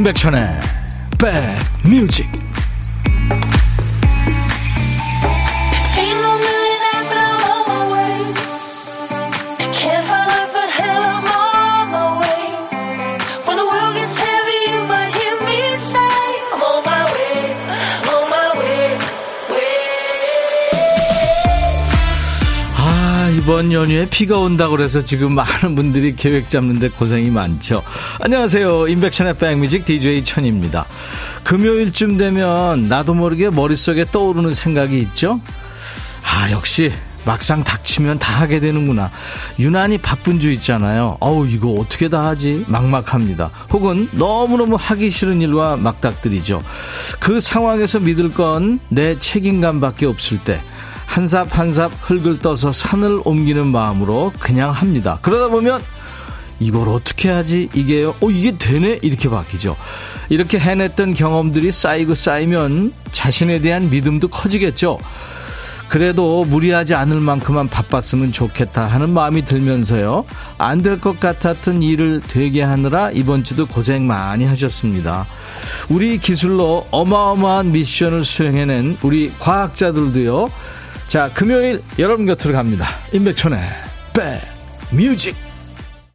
임백천의 백뮤직 이번 연휴에 비가 온다고 그래서 지금 많은 분들이 계획 잡는데 고생이 많죠. 안녕하세요. 인백션의 백뮤직 DJ 천입니다. 금요일쯤 되면 나도 모르게 머릿속에 떠오르는 생각이 있죠. 아, 역시 막상 닥치면 다 하게 되는구나. 유난히 바쁜 주 있잖아요. 어우, 이거 어떻게 다 하지? 막막합니다. 혹은 너무너무 하기 싫은 일과 막닥들이죠. 그 상황에서 믿을 건 내 책임감밖에 없을 때 한삽 한삽 흙을 떠서 산을 옮기는 마음으로 그냥 합니다. 그러다 보면 이걸 어떻게 하지? 이게요? 어, 이게 되네? 이렇게 바뀌죠. 이렇게 해냈던 경험들이 쌓이고 쌓이면 자신에 대한 믿음도 커지겠죠. 그래도 무리하지 않을 만큼만 바빴으면 좋겠다 하는 마음이 들면서요. 안 될 것 같았던 일을 되게 하느라 이번 주도 고생 많이 하셨습니다. 우리 기술로 어마어마한 미션을 수행해낸 우리 과학자들도요. 자, 금요일 여러분 곁으로 갑니다. 임백천의 백뮤직.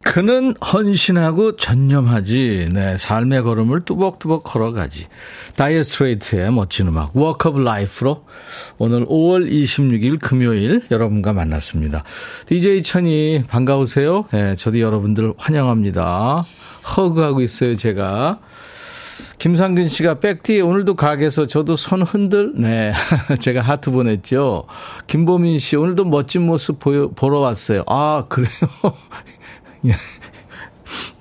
그는 헌신하고 전념하지. 네, 삶의 걸음을 뚜벅뚜벅 걸어가지. Dire Straits의 멋진 음악, Walk of Life로 오늘 5월 26일 금요일 여러분과 만났습니다. DJ 천이 반가우세요. 네, 저도 여러분들 환영합니다. hug하고 있어요, 제가. 김상균 씨가 백티 오늘도 가게에서 저도 손 흔들 네 제가 하트 보냈죠. 김보민 씨 오늘도 멋진 모습 보여, 보러 왔어요. 아 그래요.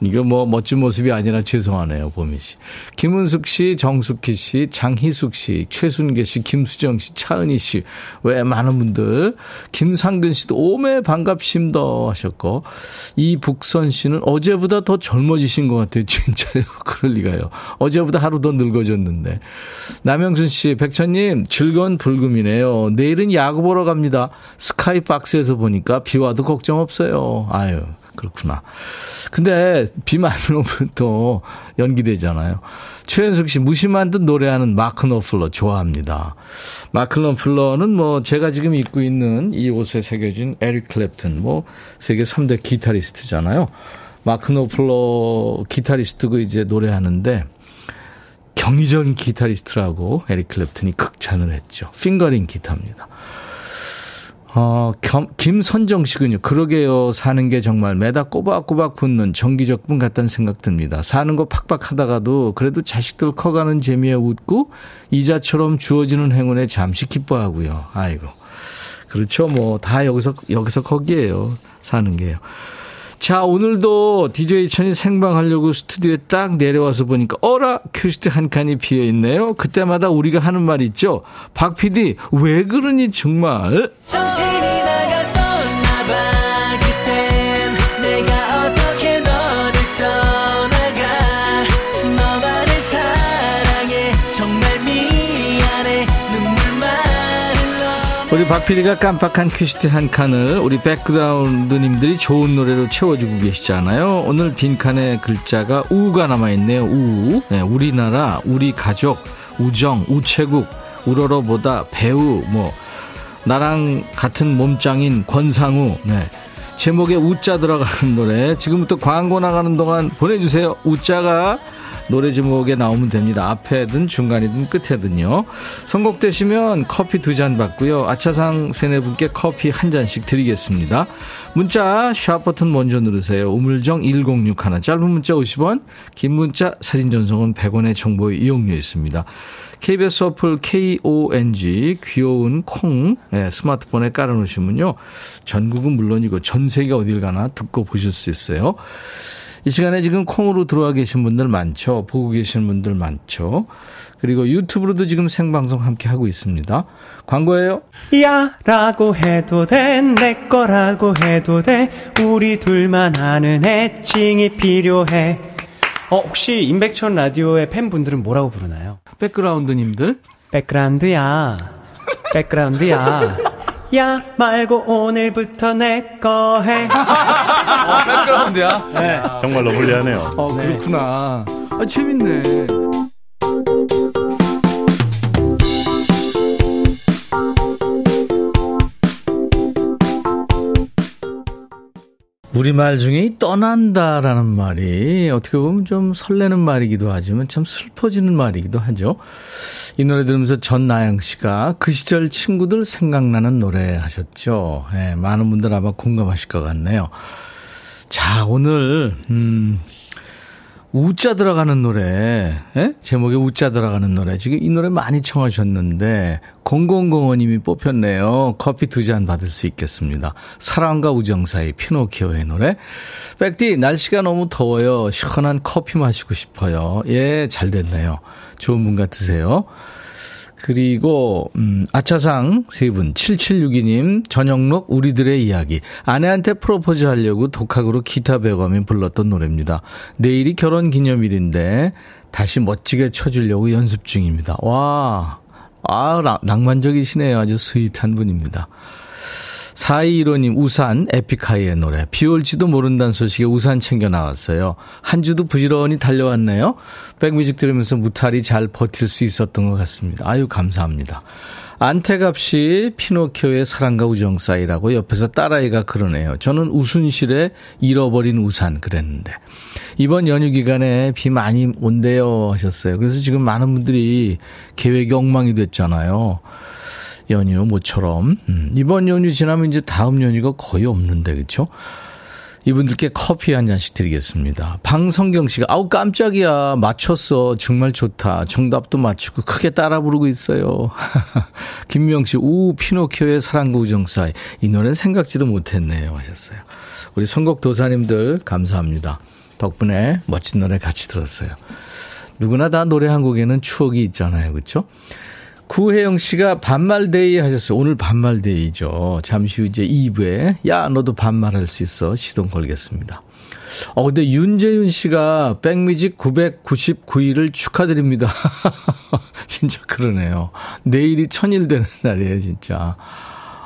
이거 뭐 멋진 모습이 아니라 죄송하네요, 보미 씨. 김은숙 씨, 정숙희 씨, 장희숙 씨, 최순계 씨, 김수정 씨, 차은희 씨, 왜 많은 분들. 김상근 씨도 오메 반갑심다 하셨고, 이북선 씨는 어제보다 더 젊어지신 것 같아요, 진짜요. 그럴 리가요. 어제보다 하루 더 늙어졌는데. 남영순 씨, 백천님, 즐거운 불금이네요. 내일은 야구 보러 갑니다. sky box에서 보니까 비 와도 걱정 없어요. 아유. 그렇구나. 근데 비 많이 오면 또 연기되잖아요. 최현숙 씨 무심한 듯 노래하는 마크 노플러 좋아합니다. 마크 노플러는 뭐 제가 지금 입고 있는 이 옷에 새겨진 에릭 클랩튼 뭐 세계 3대 기타리스트잖아요. 마크 노플러 기타리스트고 이제 노래하는데 경이적인 기타리스트라고 에릭 클랩튼이 극찬을 했죠. fingering 기타입니다. 어, 겸, 김선정 씨군요. 그러게요. 사는 게 정말 매달 꼬박꼬박 붙는 정기적금 같다는 생각 듭니다. 사는 거 팍팍 하다가도 그래도 자식들 커가는 재미에 웃고 이자처럼 주어지는 행운에 잠시 기뻐하고요. 아이고. 그렇죠. 뭐 다 여기서 여기서 거기에요. 사는 게요. 자, 오늘도 DJ 천이 생방하려고 스튜디오에 딱 내려와서 보니까, 어라! cue sheet 한 칸이 비어 있네요. 그때마다 우리가 하는 말 있죠? 박 PD, 왜 그러니, 정말? 정신이 우리 박PD가 깜빡한 퀴즈트 한 칸을 우리 백그라운드님들이 좋은 노래로 채워주고 계시잖아요. 오늘 빈칸에 글자가 우가 남아있네요. 우. 네, 우리나라, 우리 가족, 우정, 우체국, 우러러보다 배우, 뭐, 나랑 같은 몸짱인 권상우, 네. 제목에 우자 들어가는 노래. 지금부터 광고 나가는 동안 보내주세요. 우자가 노래 제목에 나오면 됩니다. 앞에든 중간이든 끝에든요. 선곡되시면 커피 두 잔 받고요. 아차상 세네 분께 커피 한 잔씩 드리겠습니다. 문자 샵 버튼 먼저 누르세요. 우물정 1061 짧은 문자 50원 긴 문자 사진 전송은 100원의 정보 이용료 있습니다. KBS 어플 KONG 귀여운 콩 네, 스마트폰에 깔아놓으시면요. 전국은 물론이고 전 세계 어딜 가나 듣고 보실 수 있어요. 이 시간에 지금 콩으로 들어와 계신 분들 많죠. 보고 계신 분들 많죠. 그리고 유튜브로도 지금 생방송 함께 하고 있습니다. 광고예요. 야 라고 해도 돼. 내 거라고 해도 돼. 우리 둘만 아는 애칭이 필요해. 어, 혹시 임백천 라디오의 팬분들은 뭐라고 부르나요? 백그라운드님들? 백그라운드야. 백그라운드야. 야 말고 오늘부터 내 거 해. 어, 백그라운드야? 네. 정말로 불리하네요. 어, 그렇구나. 아, 재밌네. 우리말 중에 떠난다라는 말이 어떻게 보면 좀 설레는 말이기도 하지만 참 슬퍼지는 말이기도 하죠. 이 노래 들으면서 전나영 씨가 그 시절 친구들 생각나는 노래 하셨죠. 네, 많은 분들 아마 공감하실 것 같네요. 자, 오늘, 음, 우자 들어가는 노래, 예? 제목에 우자 들어가는 노래. 지금 이 노래 많이 청하셨는데, 0005님이 뽑혔네요. 커피 두 잔 받을 수 있겠습니다. 사랑과 우정 사이 피노키오의 노래. 백디, 날씨가 너무 더워요. 시원한 커피 마시고 싶어요. 예, 잘 됐네요. 좋은 분 같으세요. 그리고 음, 아차상 세 분, 7762님, 전영록 우리들의 이야기. 아내한테 프로포즈 하려고 독학으로 기타 배워가며 불렀던 노래입니다. 내일이 결혼 기념일인데 다시 멋지게 쳐주려고 연습 중입니다. 와, 아, 낭만적이시네요. 아주 스윗한 분입니다. 4215님, 우산, 에픽하이의 노래. 비 올지도 모른다는 소식에 우산 챙겨 나왔어요. 한 주도 부지런히 달려왔네요. 백뮤직 들으면서 무탈이 잘 버틸 수 있었던 것 같습니다. 아유, 감사합니다. 안태갑 씨, 피노키오의 사랑과 우정 사이라고 옆에서 딸아이가 그러네요. 저는 우순실에 잃어버린 우산 그랬는데. 이번 연휴 기간에 비 많이 온대요 하셨어요. 그래서 지금 많은 분들이 계획이 엉망이 됐잖아요. 연휴 모처럼. 음, 이번 연휴 지나면 이제 다음 연휴가 거의 없는데, 그쵸? 이분들께 커피 한 잔씩 드리겠습니다. 방성경 씨가, 아우, 깜짝이야. 맞췄어. 정말 좋다. 정답도 맞추고 크게 따라 부르고 있어요. 김명 씨, 우, 피노키오의 사랑과 우정 사이. 이 노래는 생각지도 못했네요. 하셨어요. 우리 선곡 도사님들, 감사합니다. 덕분에 멋진 노래 같이 들었어요. 누구나 다 노래 한 곡에는 추억이 있잖아요. 그쵸? 구혜영 씨가 반말데이 하셨어요. 오늘 반말데이죠. 잠시 후 이제 2부에, 야, 너도 반말할 수 있어. 시동 걸겠습니다. 어, 근데 윤재윤 씨가 백뮤직 999일을 축하드립니다. 진짜 그러네요. 내일이 천일 되는 날이에요, 진짜.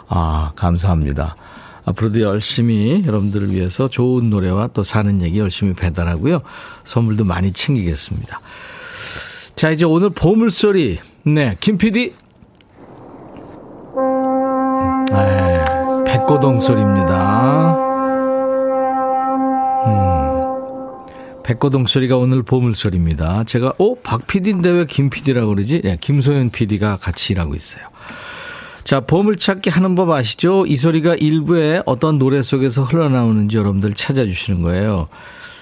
아, 감사합니다. 앞으로도 열심히 여러분들을 위해서 좋은 노래와 또 사는 얘기 열심히 배달하고요. 선물도 많이 챙기겠습니다. 자, 이제 오늘 보물소리 네, 김 PD. 네, 백고동 소리입니다. 음, 백고동 소리가 오늘 보물 소리입니다. 제가, 어, 박 PD인데 왜 김 PD라고 그러지? 네, 김소연 PD가 같이 일하고 있어요. 자, 보물찾기 하는 법 아시죠? 이 소리가 일부에 어떤 노래 속에서 흘러나오는지 여러분들 찾아주시는 거예요.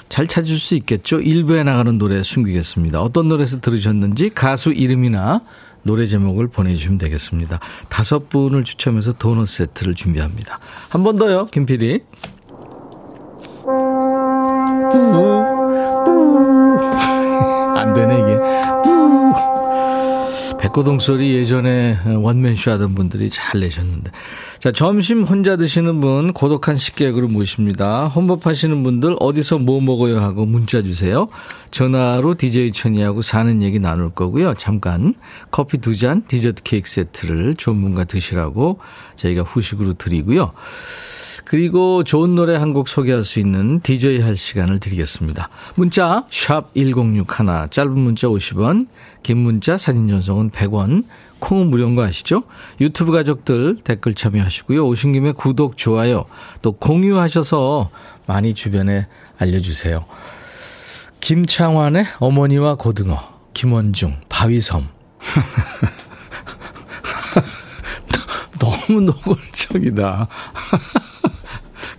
잘 찾을 수 있겠죠? 일부에 나가는 노래 숨기겠습니다. 어떤 노래에서 들으셨는지 가수 이름이나 노래 제목을 보내주시면 되겠습니다. 다섯 분을 추첨해서 도넛 세트를 준비합니다. 한 번 더요, 김 PD. 안 되네, 이게. 백고동 소리 예전에 원맨쇼 하던 분들이 잘 내셨는데. 자, 점심 혼자 드시는 분 고독한 식객으로 모십니다. 혼밥하시는 분들 어디서 뭐 먹어요 하고 문자 주세요. 전화로 DJ 천이하고 사는 얘기 나눌 거고요. 잠깐 커피 두 잔, 디저트 케이크 세트를 분과 드시라고 저희가 후식으로 드리고요. 그리고 좋은 노래 한 곡 소개할 수 있는 DJ 할 시간을 드리겠습니다. 문자 1061, 짧은 문자 50원, 긴 문자 사진 전송은 100원, 콩은 무료인 거 아시죠? 유튜브 가족들 댓글 참여하시고요. 오신 김에 구독, 좋아요, 또 공유하셔서 많이 주변에 알려주세요. 김창완의 어머니와 고등어, 김원중, 바위섬. 너무 노골적이다.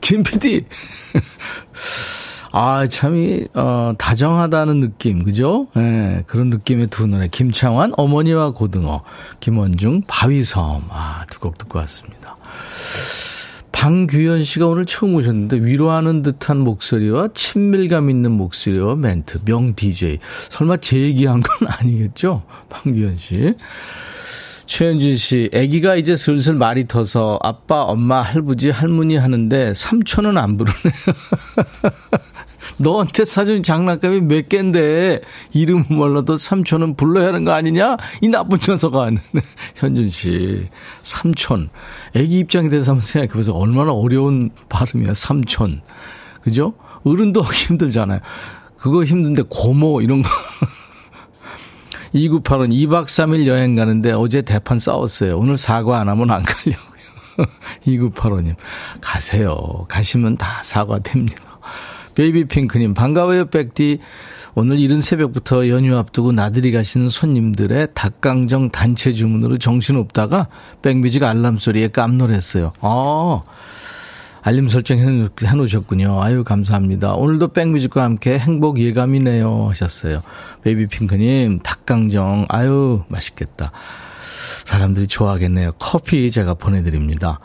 김 PD. 아, 참이, 어, 다정하다는 느낌, 그죠? 예, 네, 그런 느낌의 두 노래. 김창완, 어머니와 고등어, 김원중, 바위섬. 아, 두 곡 듣고 왔습니다. 방규현 씨가 오늘 처음 오셨는데 위로하는 듯한 목소리와 친밀감 있는 목소리와 멘트, 명 DJ. 설마 제 얘기한 건 아니겠죠? 방규현 씨. 최현진 씨, 아기가 이제 슬슬 말이 터서 아빠, 엄마, 할부지, 할머니 하는데 삼촌은 안 부르네요. 너한테 사준 장난감이 몇 갠데 이름 몰라도 삼촌은 불러야 하는 거 아니냐? 이 나쁜 녀석아. 현준 씨, 삼촌. 아기 입장에 대해서 한번 생각해보세요. 얼마나 어려운 발음이야, 삼촌. 그죠? 어른도 하기 힘들잖아요. 그거 힘든데 고모 이런 거. 2985는 2박 3일 여행 가는데 어제 대판 싸웠어요. 오늘 사과 안 하면 안 가려고요. 2985님. 가세요. 가시면 다 사과됩니다. 베이비핑크님, 반가워요, 백디. 오늘 이른 새벽부터 연휴 앞두고 나들이 가시는 손님들의 닭강정 단체 주문으로 정신없다가 백뮤직 알람 소리에 깜놀했어요. 아, 알림 설정 해놓으셨군요. 아유, 감사합니다. 오늘도 백뮤직과 함께 행복 예감이네요. 하셨어요. 베이비핑크님, 닭강정, 아유, 맛있겠다. 사람들이 좋아하겠네요. 커피 제가 보내드립니다.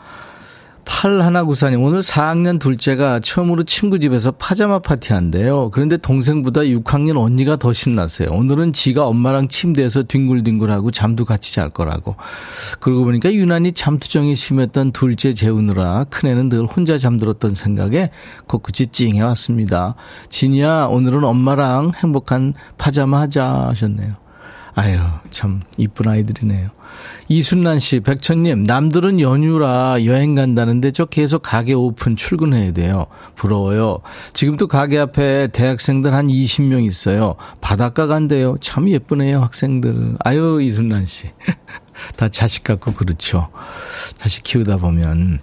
8194님, 오늘 4학년 둘째가 처음으로 친구 집에서 파자마 파티 한대요. 그런데 동생보다 6학년 언니가 더 신났어요. 오늘은 지가 엄마랑 침대에서 뒹굴뒹굴하고 잠도 같이 잘 거라고. 그러고 보니까 유난히 잠투정이 심했던 둘째 재우느라 큰애는 늘 혼자 잠들었던 생각에 코끝이 찡해 왔습니다. 진이야, 오늘은 엄마랑 행복한 파자마 하자 하셨네요. 아유, 참, 이쁜 아이들이네요. 이순란 씨, 백천님, 남들은 연휴라 여행 간다는데 저 계속 가게 오픈 출근해야 돼요. 부러워요. 지금도 가게 앞에 대학생들 한 20명 있어요. 바닷가 간대요. 참 예쁘네요, 학생들. 아유, 이순란 씨. 다 자식 같고 그렇죠. 자식 키우다 보면.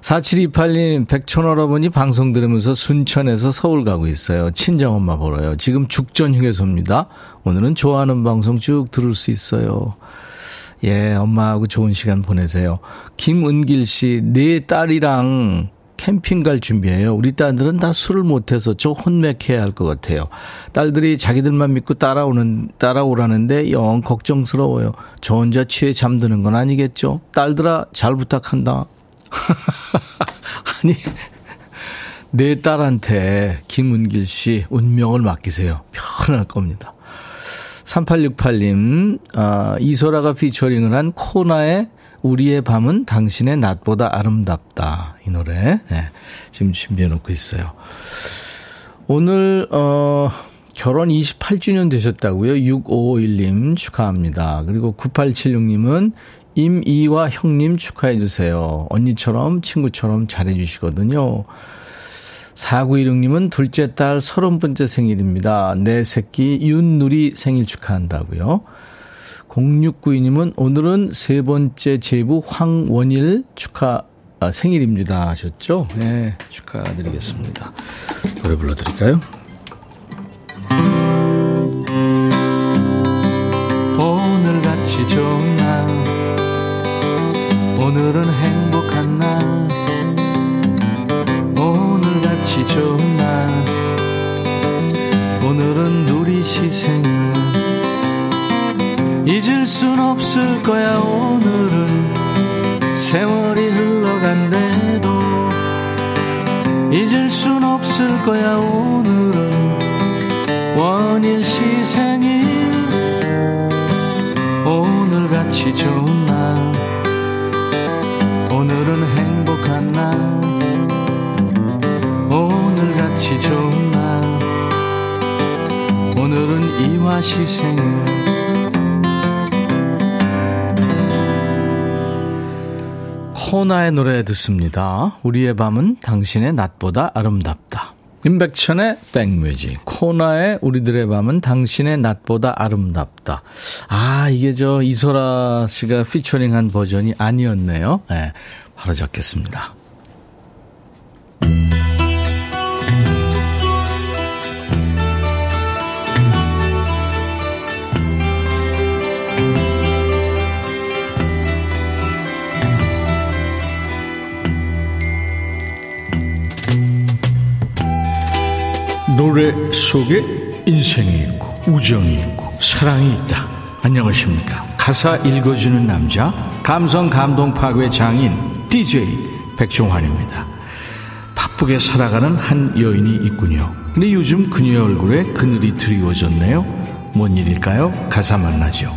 4728님, 백촌할아버니 방송 들으면서 순천에서 서울 가고 있어요. 친정엄마 보러요. 지금 죽전 휴게소입니다. 오늘은 좋아하는 방송 쭉 들을 수 있어요. 예, 엄마하고 좋은 시간 보내세요. 김은길 씨, 네 딸이랑 캠핑 갈 준비해요. 우리 딸들은 다 술을 못해서 저 혼맥해야 할 것 같아요. 딸들이 자기들만 믿고 따라오는, 따라오라는데 영 걱정스러워요. 저 혼자 취해 잠드는 건 아니겠죠? 딸들아, 잘 부탁한다. 아니, 내 딸한테 김은길 씨 운명을 맡기세요. 편할 겁니다. 3868님, 아, 이소라가 피처링을 한 코나의 우리의 밤은 당신의 낮보다 아름답다. 이 노래. 네, 지금 준비해 놓고 있어요. 오늘, 어, 결혼 28주년 되셨다고요? 6551님 축하합니다. 그리고 9876님은 임이와 형님 축하해 주세요. 언니처럼 친구처럼 잘해 주시거든요. 4916님은 둘째 딸 서른 번째 생일입니다. 내 새끼 윤누리 생일 축하한다고요. 0692님은 오늘은 세 번째 제부 황원일 축하 아, 생일입니다 하셨죠? 네, 축하드리겠습니다. 노래 불러드릴까요? 오늘같이 좋은 날 오늘은 행복 우리 시생 잊을 순 없을 거야 오늘은. 세월이 흘러간대도 잊을 순 없을 거야 오늘은. 원일 시 생일 오늘같이 좋은 생일 코나의 노래 듣습니다. 우리의 밤은 당신의 낮보다 아름답다. 임백천의 백뮤직 코나의 우리들의 밤은 당신의 낮보다 아름답다. 아 이게 저 이소라 씨가 피처링한 버전이 아니었네요. 네, 바로 잡겠습니다. 노래 속에 인생이 있고 우정이 있고 사랑이 있다. 안녕하십니까. 가사 읽어주는 남자 감성 감동 파괴 장인 DJ 백종환입니다. 바쁘게 살아가는 한 여인이 있군요. 근데 요즘 그녀의 얼굴에 그늘이 드리워졌네요. 뭔 일일까요? 가사 만나죠.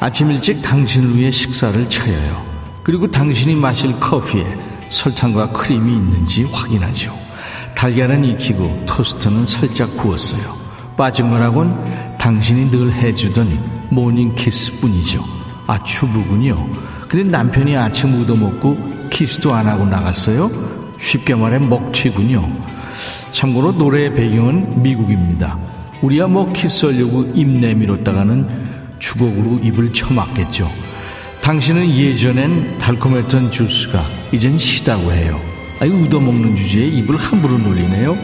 아침 일찍 당신을 위해 식사를 차려요. 그리고 당신이 마실 커피에 설탕과 크림이 있는지 확인하죠. 달걀은 익히고 토스트는 살짝 구웠어요. 빠진 거라곤 당신이 늘 해주던 morning kiss 뿐이죠. 아, 주부군요. 근데 남편이 아침 얻어먹고 키스도 안 하고 나갔어요? 쉽게 말해 먹튀군요. 참고로 노래의 배경은 미국입니다. 우리야 뭐 키스하려고 입 내밀었다가는 주걱으로 입을 쳐맞겠죠. 당신은 예전엔 달콤했던 주스가 이젠 시다고 해요. 아이 얻어먹는 주제에 입을 함부로 놀리네요.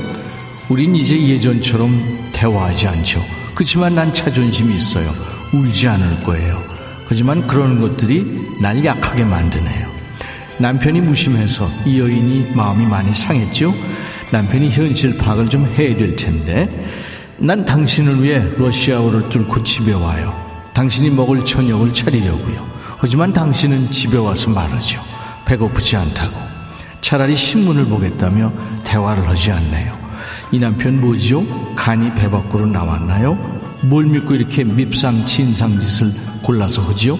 우린 이제 예전처럼 대화하지 않죠. 그렇지만 난 자존심이 있어요. 울지 않을 거예요. 하지만 그러는 것들이 날 약하게 만드네요. 남편이 무심해서 이 여인이 마음이 많이 상했죠. 남편이 현실 파악을 좀 해야 될 텐데 난 당신을 위해 러시아어를 뚫고 집에 와요. 당신이 먹을 저녁을 차리려고요. 하지만 당신은 집에 와서 말하죠. 배고프지 않다고. 차라리 신문을 보겠다며 대화를 하지 않네요. 이 남편 뭐죠? 간이 배 밖으로 나왔나요? 뭘 믿고 이렇게 밉상 진상 짓을 골라서 하지요?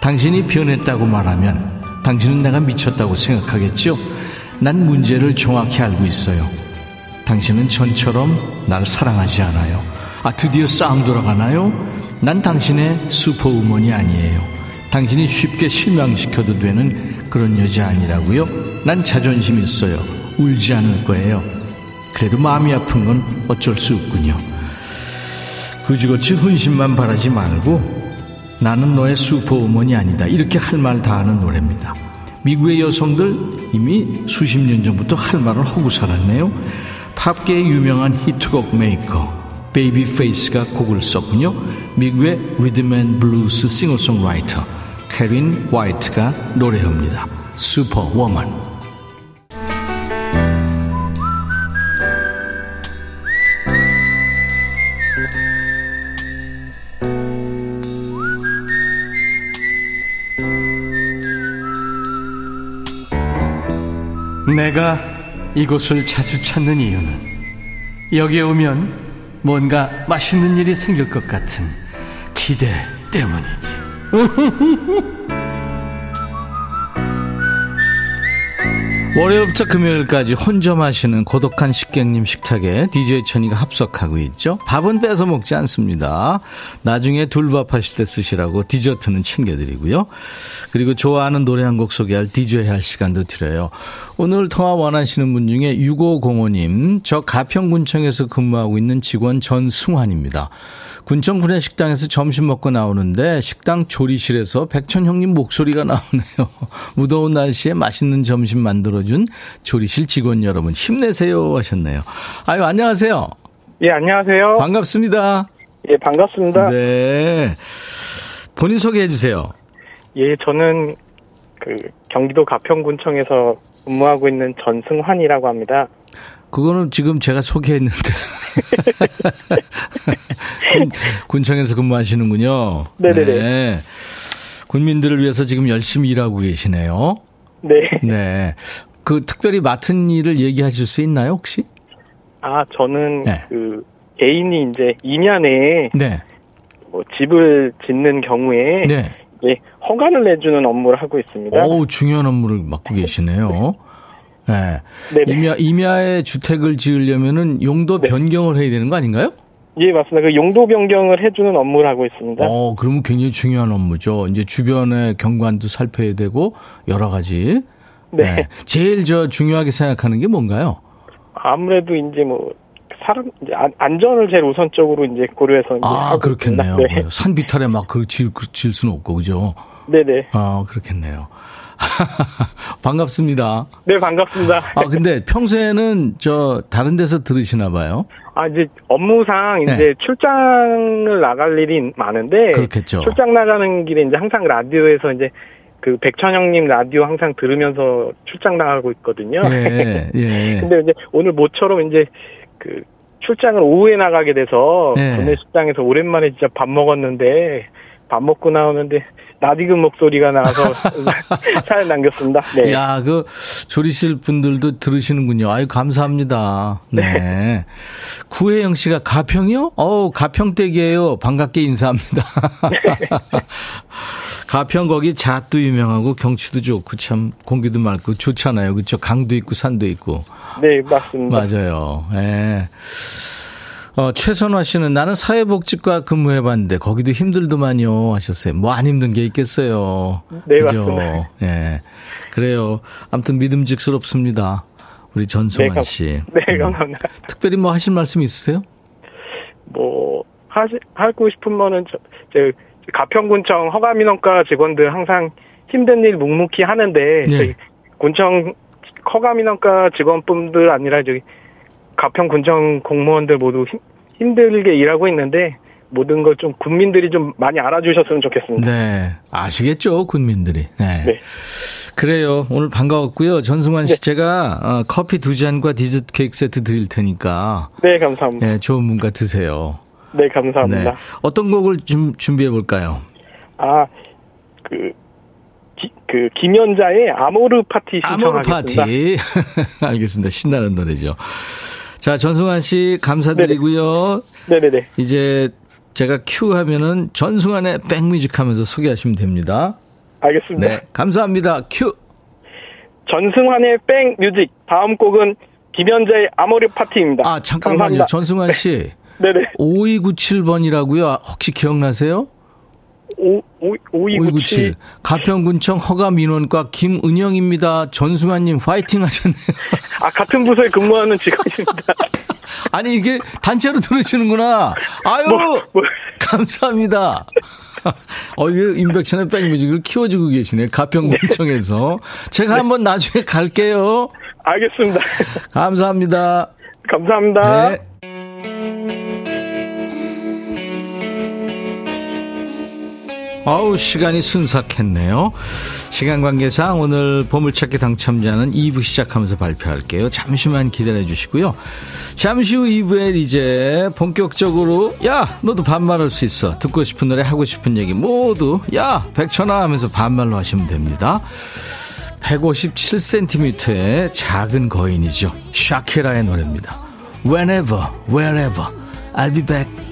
당신이 변했다고 말하면 당신은 내가 미쳤다고 생각하겠죠? 난 문제를 정확히 알고 있어요. 당신은 전처럼 날 사랑하지 않아요. 아, 드디어 싸움 돌아가나요? 난 당신의 슈퍼우먼이 아니에요. 당신이 쉽게 실망시켜도 되는 그런 여자 아니라고요? 난 자존심 있어요. 울지 않을 거예요. 그래도 마음이 아픈 건 어쩔 수 없군요. 그지같이 헌신만 바라지 말고 나는 너의 슈퍼우먼이 아니다. 이렇게 할 말 다 하는 노래입니다. 미국의 여성들 이미 수십 년 전부터 할 말을 하고 살았네요. 팝계의 유명한 히트곡 메이커 베이비 페이스가 곡을 썼군요. 미국의 리듬 앤 블루스 싱어송라이터 캐린 화이트가 노래합니다. Superwoman. 내가 이곳을 자주 찾는 이유는 여기에 오면 뭔가 맛있는 일이 생길 것 같은 기대 때문이지. 월요일부터 금요일까지 혼자 마시는 고독한 식객님 식탁에 DJ 천이가 합석하고 있죠. 밥은 뺏어 먹지 않습니다. 나중에 둘밥 하실 때 쓰시라고 디저트는 챙겨드리고요. 그리고 좋아하는 노래 한 곡 소개할 DJ 할 시간도 드려요. 오늘 통화 원하시는 분 중에 6505님, 저 가평군청에서 근무하고 있는 직원 전승환입니다. 군청 구내식당에서 점심 먹고 나오는데 식당 조리실에서 백천 형님 목소리가 나오네요. 무더운 날씨에 맛있는 점심 만들어준 조리실 직원 여러분 힘내세요 하셨네요. 아유 안녕하세요. 예 안녕하세요. 반갑습니다. 예 반갑습니다. 네. 본인 소개해 주세요. 예 저는 그 경기도 가평군청에서 근무하고 있는 전승환이라고 합니다. 그거는 지금 제가 소개했는데. 군 청에서 근무하시는군요. 네네네. 네. 군민들을 위해서 지금 열심히 일하고 계시네요. 네. 네. 그 특별히 맡은 일을 얘기하실 수 있나요, 혹시? 아, 저는 네. 그 개인이 이제 이면에 네. 뭐 집을 짓는 경우에 네. 예, 허가를 내주는 업무를 하고 있습니다. 오, 중요한 업무를 맡고 계시네요. 네. 임야, 임야에 주택을 지으려면은 용도 네. 변경을 해야 되는 거 아닌가요? 예, 맞습니다. 그 용도 변경을 해주는 업무를 하고 있습니다. 어, 그러면 굉장히 중요한 업무죠. 이제 주변의 경관도 살펴야 되고, 여러 가지. 네. 네. 제일 저 중요하게 생각하는 게 뭔가요? 아무래도 이제 뭐, 사람, 이제 안전을 제일 우선적으로 이제 고려해서. 이제 아, 그렇겠네요. 네. 산 비탈에 막 그, 질, 질 수는 없고, 그죠? 네네. 아, 그렇겠네요. 반갑습니다. 네, 반갑습니다. 아, 근데 평소에는 저 다른 데서 들으시나 봐요? 아, 이제 업무상 이제 네. 출장을 나갈 일이 많은데 그렇겠죠. 출장 나가는 길에 이제 항상 라디오에서 이제 그 백천영님 라디오 항상 들으면서 출장 나가고 있거든요. 예, 예. 근데 이제 오늘 모처럼 이제 그 출장을 오후에 나가게 돼서 예. 구내식당에서 오랜만에 진짜 밥 먹었는데 밥 먹고 나오는데 나디금 목소리가 나와서 사연 남겼습니다. 네. 야, 그 조리실 분들도 들으시는군요. 아유 감사합니다. 네. 네. 구혜영 씨가 가평이요? 어, 가평댁이에요. 반갑게 인사합니다. 네. 가평 거기 잣도 유명하고 경치도 좋고 참 공기도 맑고 좋잖아요. 그렇죠? 강도 있고 산도 있고. 네, 맞습니다. 맞아요. 예. 네. 어, 최선화 씨는 나는 사회복지과 근무해봤는데 거기도 힘들더만요 하셨어요. 뭐 안 힘든 게 있겠어요. 네, 그죠? 맞습니다. 예. 그래요. 아무튼 믿음직스럽습니다. 우리 전승환 네, 씨. 네, 음. 감사합니다. 음. 특별히 뭐 하실 말씀 있으세요? 뭐 하시 하고 싶은 거는 저, 저 가평군청 허가민원과 직원들 항상 힘든 일 묵묵히 하는데 네. 군청 허가민원과 직원분들 아니라 저기 가평 군청 공무원들 모두 힘, 힘들게 일하고 있는데 모든 걸 좀 국민들이 좀 많이 알아주셨으면 좋겠습니다. 네. 아시겠죠, 국민들이. 네. 네. 그래요. 오늘 반가웠고요. 전승환 씨 네. 제가 어, 커피 두 잔과 디저트 케이크 세트 드릴 테니까. 네, 감사합니다. 네, 좋은 문가 드세요. 네, 감사합니다. 네. 어떤 곡을 좀 준비해 볼까요? 아, 그, 기, 그, 김연자의 아모르 파티 신청하겠습니다. 아모르 파티. 알겠습니다. 신나는 노래죠. 자, 전승환 씨 감사드리고요. 네네. 네네. 이제 제가 큐 하면은 전승환의 백뮤직 하면서 소개하시면 됩니다. 알겠습니다. 네, 감사합니다. 큐. 전승환의 백뮤직 다음 곡은 김현재의 아모르 파티입니다. 아, 잠깐만요. 감사합니다. 전승환 씨. 네네. 5297번이라고요. 혹시 기억나세요? 5, 5, 5297. 가평군청 허가민원과 김은영입니다. 전승환님 화이팅 하셨네요. 아, 같은 부서에 근무하는 직원입니다. 아니, 이게 단체로 들으시는구나. 아유, 뭐, 뭐. 감사합니다. 어, 이게 인백션의 백뮤직을 키워주고 계시네. 가평군청에서. 제가 한번 나중에 갈게요. 알겠습니다. 감사합니다. 감사합니다. 네. 아우 시간이 순삭했네요. 시간 관계상 오늘 보물찾기 당첨자는 2부 시작하면서 발표할게요. 잠시만 기다려 주시고요. 잠시 후 2부에 이제 본격적으로 야 너도 반말할 수 있어. 듣고 싶은 노래 하고 싶은 얘기 모두 야 백천아 하면서 반말로 하시면 됩니다. 157cm의 작은 거인이죠. 샤키라의 노래입니다. Whenever, wherever, I'll be back.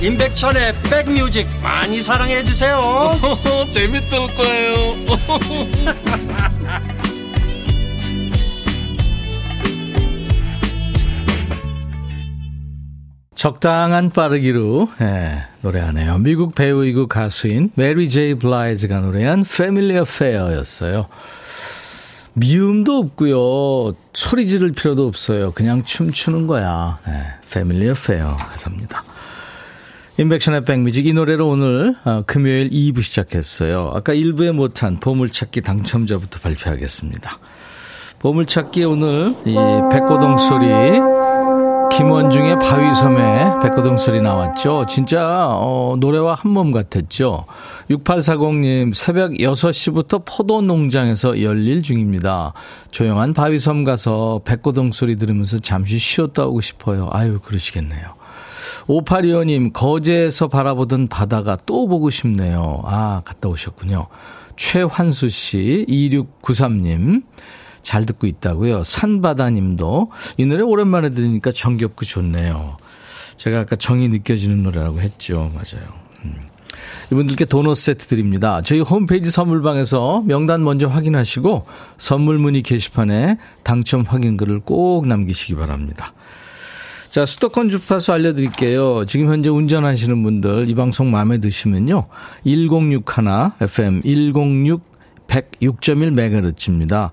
임백천의 백뮤직 많이 사랑해 주세요. 재밌을 거예요. 적당한 빠르기로 예, 노래하네요. 미국 배우이고 가수인 메리 제이 블라이즈가 노래한 Family Affair였어요. 미움도 없고요. 소리 지를 필요도 없어요. 그냥 춤추는 거야. 예, Family Affair 가사입니다. 임백천의 백뮤직 이 노래로 오늘 어, 금요일 2부 시작했어요. 아까 1부에 못한 보물찾기 당첨자부터 발표하겠습니다. 보물찾기 오늘 이 백고동 소리 김원중의 바위섬에 백고동 소리 나왔죠. 진짜 어, 노래와 한 몸 같았죠. 6840님 새벽 6시부터 포도 농장에서 열일 중입니다. 조용한 바위섬 가서 백고동 소리 들으면서 잠시 쉬었다 오고 싶어요. 아유 그러시겠네요. 5825님, 거제에서 바라보던 바다가 또 보고 싶네요. 아, 갔다 오셨군요. 최환수 씨, 2693님, 잘 듣고 있다고요. 산바다님도, 이 노래 오랜만에 들으니까 정겹고 좋네요. 제가 아까 정이 느껴지는 노래라고 했죠. 맞아요. 음. 이분들께 도넛 세트 드립니다. 저희 홈페이지 선물방에서 명단 먼저 확인하시고 선물 문의 게시판에 당첨 확인글을 꼭 남기시기 바랍니다. 자, 수도권 주파수 알려드릴게요. 지금 현재 운전하시는 분들 이 방송 마음에 드시면요. 1061 FM 106 106.1MHz입니다.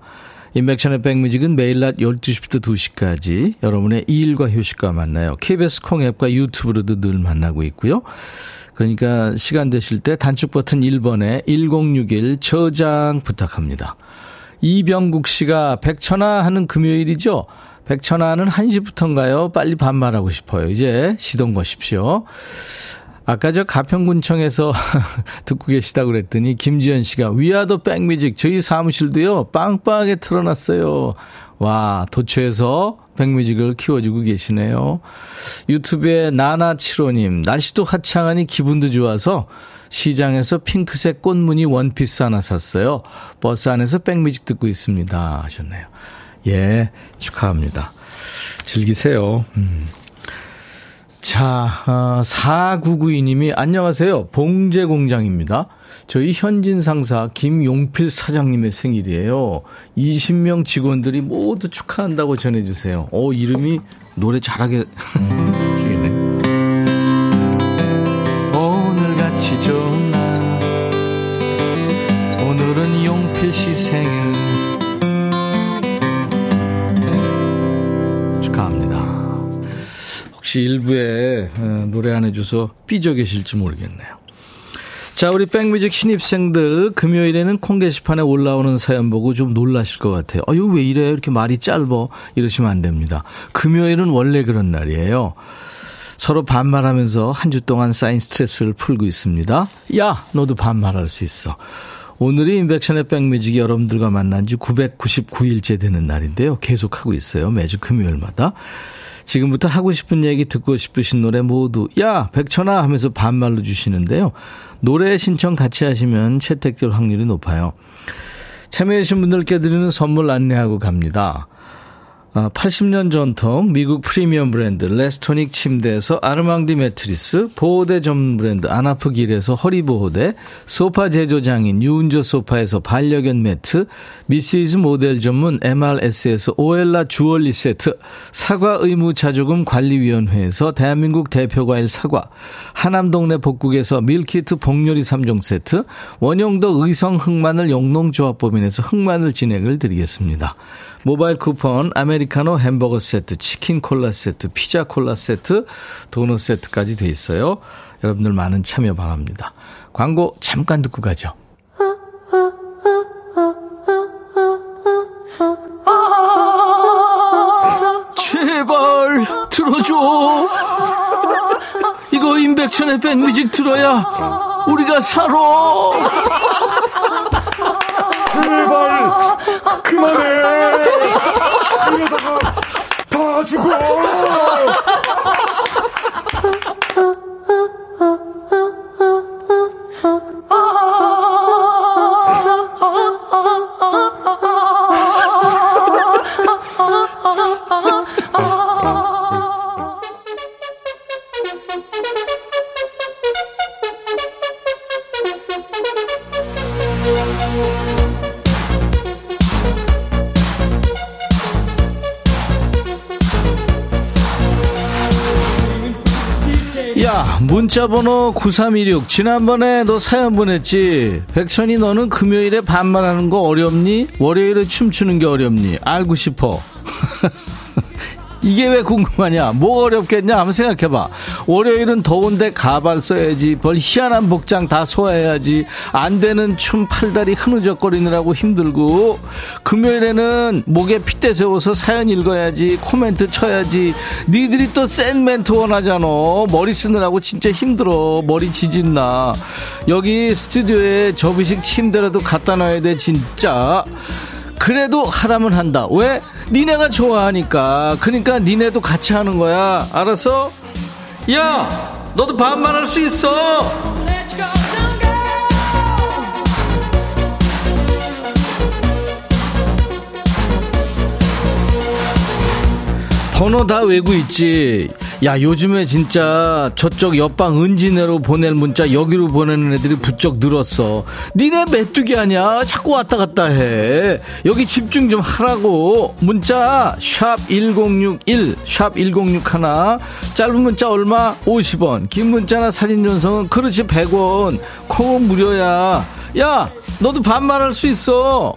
인백션의 백뮤직은 매일 낮 12시부터 2시까지 여러분의 일과 휴식과 만나요. KBS 콩앱과 유튜브로도 늘 만나고 있고요. 그러니까 시간 되실 때 단축 버튼 1번에 1061 저장 부탁합니다. 이병국 씨가 백천아 하는 금요일이죠. 백천아는 1시부터인가요? 빨리 반말하고 싶어요. 이제 시동 거십시오. 아까 저 가평군청에서 듣고 계시다고 그랬더니 김지현 씨가 위아더 백뮤직 저희 사무실도요 빵빵하게 틀어놨어요. 와 도처에서 백뮤직을 키워주고 계시네요. 유튜브에 나나칠호님 날씨도 화창하니 기분도 좋아서 시장에서 핑크색 꽃무늬 원피스 하나 샀어요. 버스 안에서 백뮤직 듣고 있습니다. 하셨네요. 예, 축하합니다. 즐기세요. 음. 자, 어, 4992님이 안녕하세요. 봉제공장입니다. 저희 현진 상사 김용필 사장님의 생일이에요. 20명 직원들이 모두 축하한다고 전해주세요. 오, 이름이 노래 잘하게 혹시 일부에 어, 노래 안 해줘서 삐져 계실지 모르겠네요. 자, 우리 백뮤직 신입생들 금요일에는 콩 게시판에 올라오는 사연 보고 좀 놀라실 것 같아요. 아, 이거 왜 이래? 이렇게 말이 짧어? 이러시면 안 됩니다. 금요일은 원래 그런 날이에요. 서로 반말하면서 한 주 동안 쌓인 스트레스를 풀고 있습니다. 야, 너도 반말할 수 있어. 오늘이 인백션의 백뮤직이 여러분들과 만난 지 999일째 되는 날인데요. 계속하고 있어요. 매주 금요일마다. 지금부터 하고 싶은 얘기 듣고 싶으신 노래 모두 야 백천아 하면서 반말로 주시는데요. 노래 신청 같이 하시면 채택될 확률이 높아요. 참여해주신 분들께 드리는 선물 안내하고 갑니다. 80년 아, 전통 미국 프리미엄 브랜드 레스토닉 침대에서 아르망디 매트리스, 보호대 전문 브랜드 아나프길에서 허리보호대, 소파 제조장인 유운조 소파에서 반려견 매트, 미시즈 모델 전문 MRS에서 오엘라 주얼리 세트, 사과 의무자조금 관리위원회에서 대한민국 대표과일 사과, 하남동네 복국에서 밀키트 복요리 3종 세트, 원형도 의성 흑마늘 영농조합법인에서 흑마늘 진액을 드리겠습니다. 모바일 쿠폰, 아메리카노 햄버거 세트, 치킨 콜라 세트, 피자 콜라 세트, 도넛 세트까지 돼 있어요. 여러분들 많은 참여 바랍니다. 광고 잠깐 듣고 가죠. 제발 들어줘. 이거 임백천의 백뮤직 들어야 우리가 살아. 제발! 그만해! 이러다가 다 죽어 문자번호 9316 지난번에 너 사연 보냈지 백천이 너는 금요일에 반말하는 거 어렵니? 월요일에 춤추는 게 어렵니? 알고 싶어 이게 왜 궁금하냐? 뭐 어렵겠냐? 한번 생각해봐. 월요일은 더운데 가발 써야지. 벌 희한한 복장 다 소화해야지. 안 되는 춤 팔다리 흐느적거리느라고 힘들고. 금요일에는 목에 핏대 세워서 사연 읽어야지. 코멘트 쳐야지. 니들이 또 센 멘트 원하잖아. 머리 쓰느라고 진짜 힘들어. 머리 지진나. 여기 스튜디오에 접이식 침대라도 갖다 놔야 돼, 진짜. 그래도 하라면 한다. 왜? 니네가 좋아하니까. 그러니까 니네도 같이 하는 거야. 알았어? 야, 너도 반말할 수 있어. 번호 다 외고 있지. 야, 요즘에 진짜 저쪽 옆방 은진으로 보낼 문자 여기로 보내는 애들이 부쩍 늘었어. 니네 메뚜기 아니야? 자꾸 왔다 갔다 해. 여기 집중 좀 하라고. 문자 샵 1061, 샵 1061. 짧은 문자 얼마? 50원. 긴 문자나 사진 전송은 그렇지 100원. 콩은 무료야. 야, 너도 반말할 수 있어.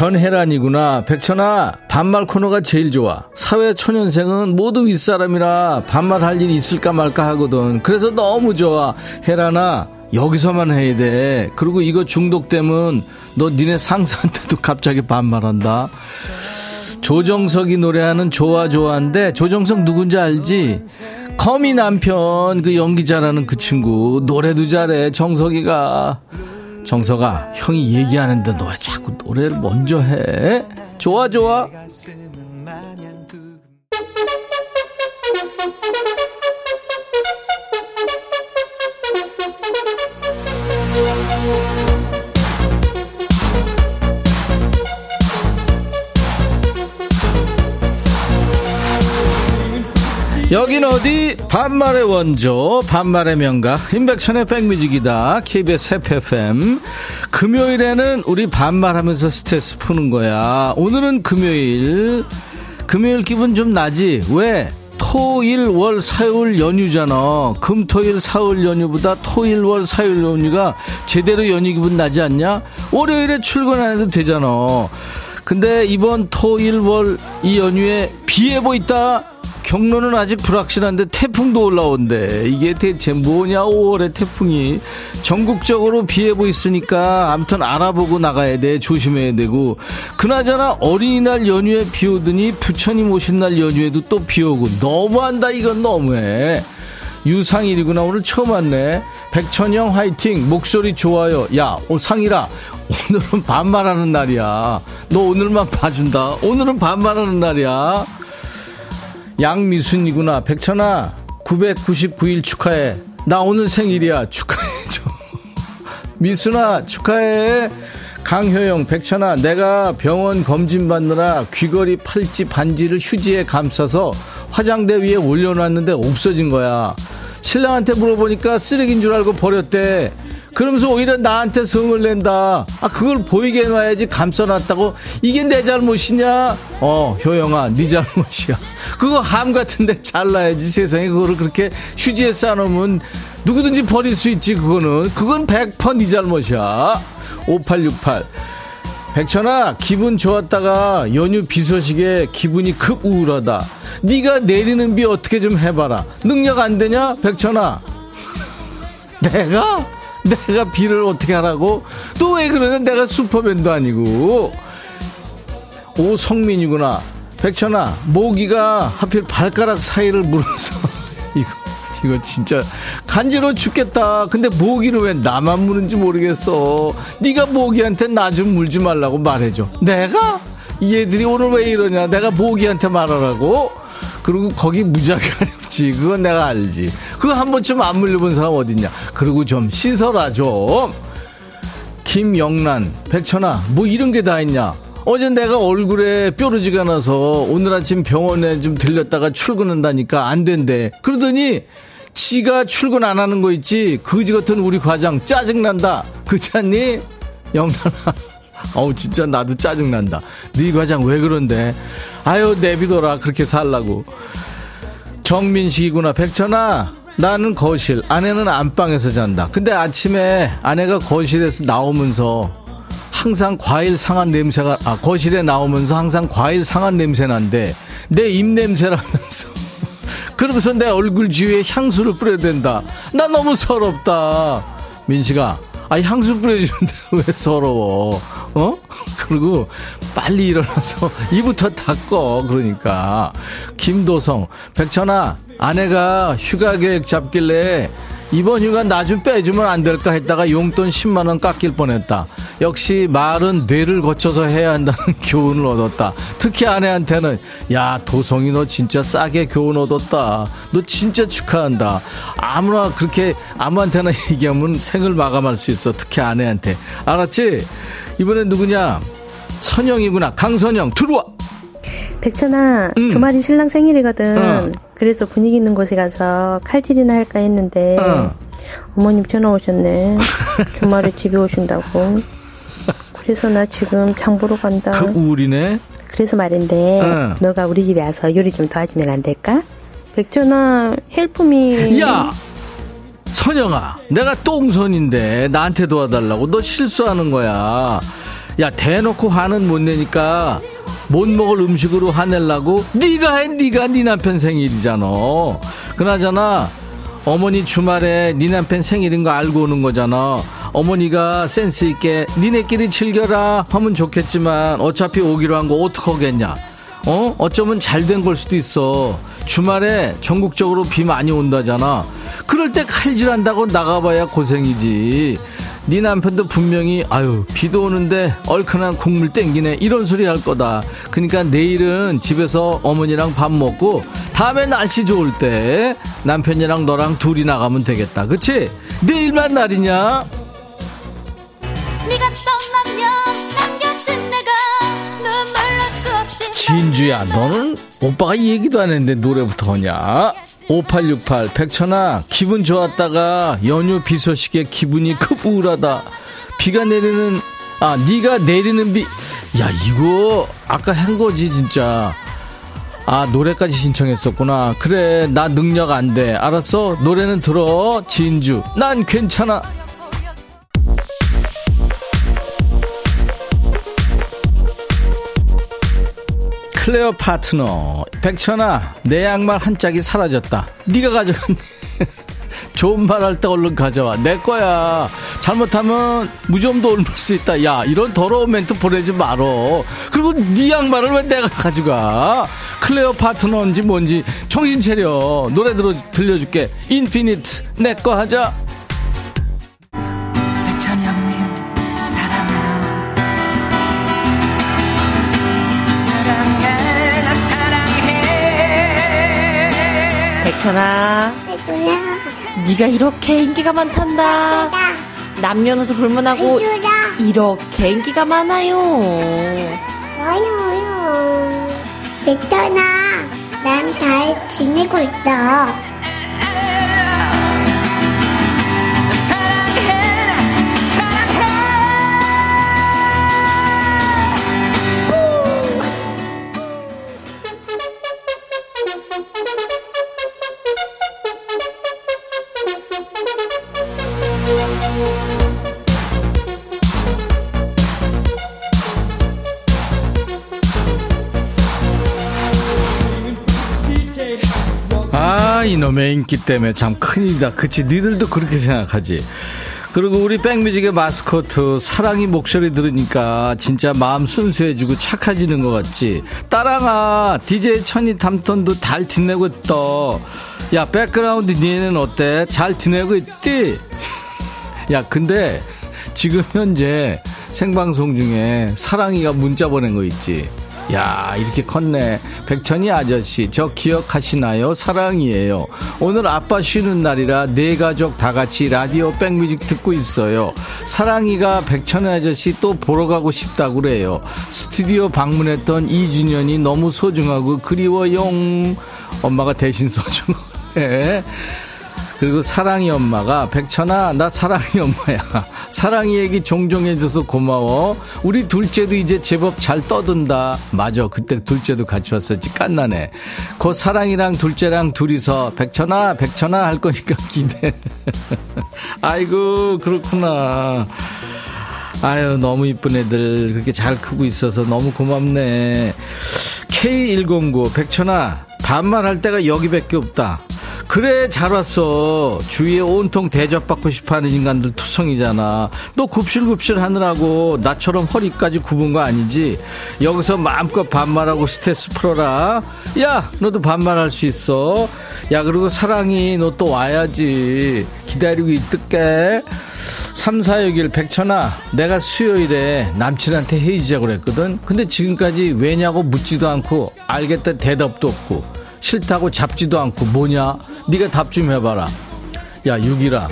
전혜란이구나. 백천아, 반말 코너가 제일 좋아. 사회 초년생은 모두 윗사람이라 반말할 일이 있을까 말까 하거든. 그래서 너무 좋아. 혜란아, 여기서만 해야 돼. 그리고 이거 중독되면 너 니네 상사한테도 갑자기 반말한다. 조정석이 노래하는 좋아 좋아인데 조정석 누군지 알지? 거미 남편 그 연기 잘하는 그 친구 노래도 잘해 정석이가 정서가 형이 얘기하는데 너 왜 자꾸 노래를 먼저 해? 좋아 좋아. 여긴 어디? 반말의 원조 반말의 명가 임백천의 백뮤직이다. KBS FFM 금요일에는 우리 반말하면서 스트레스 푸는 거야. 오늘은 금요일. 금요일 기분 좀 나지? 왜? 토일 월 사흘 연휴잖아. 금토일 사흘 연휴보다 토일 월 사흘 연휴가 제대로 연휴 기분 나지 않냐? 월요일에 출근 안 해도 되잖아. 근데 이번 토일 월 이 연휴에 비 예보 있다 경로는 아직 불확실한데 태풍도 올라온대. 이게 대체 뭐냐, 5월에 태풍이. 전국적으로 비 예보 있으니까 아무튼 알아보고 나가야 돼. 조심해야 되고. 그나저나 어린이날 연휴에 비 오더니 부처님 오신 날 연휴에도 또 비 오고. 너무한다, 이건 너무해. 유상일이구나. 오늘 처음 왔네. 백천영 화이팅. 목소리 좋아요. 야, 오, 상일아. 오늘은 반말하는 날이야. 너 오늘만 봐준다. 오늘은 반말하는 날이야. 양미순이구나. 백천아, 999일 축하해. 나 오늘 생일이야. 축하해줘. 미순아, 축하해. 강효영, 백천아, 내가 병원 검진 받느라 귀걸이, 팔찌, 반지를 휴지에 감싸서 화장대 위에 올려놨는데 없어진 거야. 신랑한테 물어보니까 쓰레기인 줄 알고 버렸대. 그러면서 오히려 나한테 성을 낸다. 아, 그걸 보이게 해놔야지 감싸놨다고. 이게 내 잘못이냐? 어, 효영아, 네 잘못이야. 그거 함 같은데 잘라야지 세상에 그거를 그렇게 휴지에 싸놓으면 누구든지 버릴 수 있지, 그거는. 그건 100%네 잘못이야. 5868. 백천아 기분 좋았다가 연휴 비 소식에 기분이 급 우울하다 네가 내리는 비 어떻게 좀 해봐라 능력 안 되냐 백천아 내가 내가 비를 어떻게 하라고? 또 왜 그러냐? 내가 슈퍼맨도 아니고. 오 성민이구나. 백천아, 모기가 하필 발가락 사이를 물어서. 이거, 이거 진짜 간지러워 죽겠다. 근데 모기를 왜 나만 무는지 모르겠어. 네가 모기한테 나 좀 물지 말라고 말해줘. 내가? 얘들이 오늘 왜 이러냐? 내가 모기한테 말하라고? 그리고 거기 무지하게 가렵지. 그건 내가 알지. 그거 한 번쯤 안 물려본 사람 어딨냐. 그리고 좀 씻어라, 좀. 김영란, 백천아, 뭐 이런 게 다 있냐. 어제 내가 얼굴에 뾰루지가 나서 오늘 아침 병원에 좀 들렸다가 출근한다니까 안 된대. 그러더니 지가 출근 안 하는 거 있지. 그지 같은 우리 과장 짜증난다. 그렇니 영란아. 어우, 진짜 나도 짜증난다. 네 과장 왜 그런데? 아유, 내비둬라. 그렇게 살라고. 정민식이구나. 백천아, 나는 거실, 아내는 안방에서 잔다. 근데 아침에 아내가 거실에서 나오면서 항상 과일 상한 냄새가, 아, 거실에 나오면서 항상 과일 상한 냄새 난데, 내 입냄새라면서. 그러면서 내 얼굴 주위에 향수를 뿌려야 된다. 나 너무 서럽다. 민식아, 아, 향수 뿌려주는데 왜 서러워? 어? 그리고 빨리 일어나서 이부터 닦어. 그러니까. 김도성, 백천아, 아내가 휴가 계획 잡길래 이번 휴가 나 좀 빼주면 안 될까 했다가 용돈 10만원 깎일 뻔했다. 역시 말은 뇌를 거쳐서 해야 한다는 교훈을 얻었다. 특히 아내한테는, 야, 도성이 너 진짜 싸게 교훈 얻었다. 너 진짜 축하한다. 아무나 그렇게 아무한테나 얘기하면 생을 마감할 수 있어. 특히 아내한테. 알았지? 이번엔 누구냐? 선영이구나. 강선영, 들어와! 백천아, 응. 주말이 신랑 생일이거든. 어. 그래서 분위기 있는 곳에 가서 칼질이나 할까 했는데, 어. 어머님 전화 오셨네. 주말에 집에 오신다고. 그래서 나 지금 장 보러 간다. 그 우울이네? 그래서 말인데, 어. 너가 우리 집에 와서 요리 좀 도와주면 안 될까? 백천아, 헬프미. 야! 선영아, 내가 똥손인데 나한테 도와달라고 너 실수하는 거야. 야 대놓고 화는 못 내니까 못 먹을 음식으로 화내려고 네가 해 네가 네 남편 생일이잖아. 그나저나 어머니 주말에 네 남편 생일인 거 알고 오는 거잖아. 어머니가 센스 있게 니네끼리 즐겨라 하면 좋겠지만 어차피 오기로 한 거 어떡하겠냐. 어? 어쩌면 잘 된 걸 수도 있어. 주말에 전국적으로 비 많이 온다잖아. 그럴 때 칼질한다고 나가봐야 고생이지. 네 남편도 분명히 아유 비도 오는데 얼큰한 국물 땡기네 이런 소리 할 거다. 그러니까 내일은 집에서 어머니랑 밥 먹고 다음에 날씨 좋을 때 남편이랑 너랑 둘이 나가면 되겠다. 그치? 내일만 날이냐? 진주야 너는 오빠가 얘기도 안 했는데 노래부터 하냐? 5868 백천아 기분 좋았다가 연휴 비 소식에 기분이 급 우울하다. 비가 내리는 아 네가 내리는 비. 야 이거 아까 한 거지 진짜. 아 노래까지 신청했었구나. 그래 나 능력 안 돼. 알았어? 노래는 들어. 진주. 난 괜찮아 클레어 파트너 백천아 내 양말 한 짝이 사라졌다. 네가 가져갔니 좋은 말 할 때 얼른 가져와. 내 거야. 잘못하면 무좀도 옮을 수 있다. 야 이런 더러운 멘트 보내지 말어. 그리고 네 양말을 왜 내가 가져가? 클레어 파트너인지 뭔지 정신 차려. 노래 들어 들려줄게. 인피니트. 내 거 하자 백천아 네가 이렇게 인기가 많단다. 남녀노소 불문하고 이렇게 인기가 많아요. 많아요. 백천아. 난 잘 지내고 있다 이놈의 인기 때문에 참 큰일이다. 그치, 니들도 그렇게 생각하지. 그리고 우리 백뮤직의 마스코트 사랑이 목소리 들으니까 진짜 마음 순수해지고 착해지는 것 같지. 따랑아, DJ 천이 탐턴도 잘 지내고 있다. 야, 백그라운드 니네는 어때? 잘 지내고 있디? 야, 근데 지금 현재 생방송 중에 사랑이가 문자 보낸 거 있지. 야 이렇게 컸네. 백천이 아저씨 저 기억하시나요? 사랑이에요. 오늘 아빠 쉬는 날이라 네 가족 다 같이 라디오 백뮤직 듣고 있어요. 사랑이가 백천이 아저씨 또 보러 가고 싶다고 그래요. 스튜디오 방문했던 2주년이 너무 소중하고 그리워용. 엄마가 대신 소중해 그리고 사랑이 엄마가 백천아 나 사랑이 엄마야. 사랑이 얘기 종종 해줘서 고마워. 우리 둘째도 이제 제법 잘 떠든다. 맞아. 그때 둘째도 같이 왔었지. 깐나네. 그 사랑이랑 둘째랑 둘이서 백천아 백천아 할 거니까 기대. 아이고 그렇구나. 아유 너무 이쁜 애들 그렇게 잘 크고 있어서 너무 고맙네. K109 백천아 반말할 때가 여기밖에 없다 그래 잘 왔어. 주위에 온통 대접받고 싶어하는 인간들 투성이잖아. 너 굽실굽실 하느라고 나처럼 허리까지 굽은 거 아니지? 여기서 마음껏 반말하고 스트레스 풀어라. 야 너도 반말할 수 있어. 야 그리고 사랑이 너 또 와야지. 기다리고 있을게. 3 4 6일 백천아 내가 수요일에 남친한테 헤어지자고 그랬거든. 근데 지금까지 왜냐고 묻지도 않고 알겠다 대답도 없고 싫다고 잡지도 않고 뭐냐? 네가 답 좀 해봐라. 야 유기라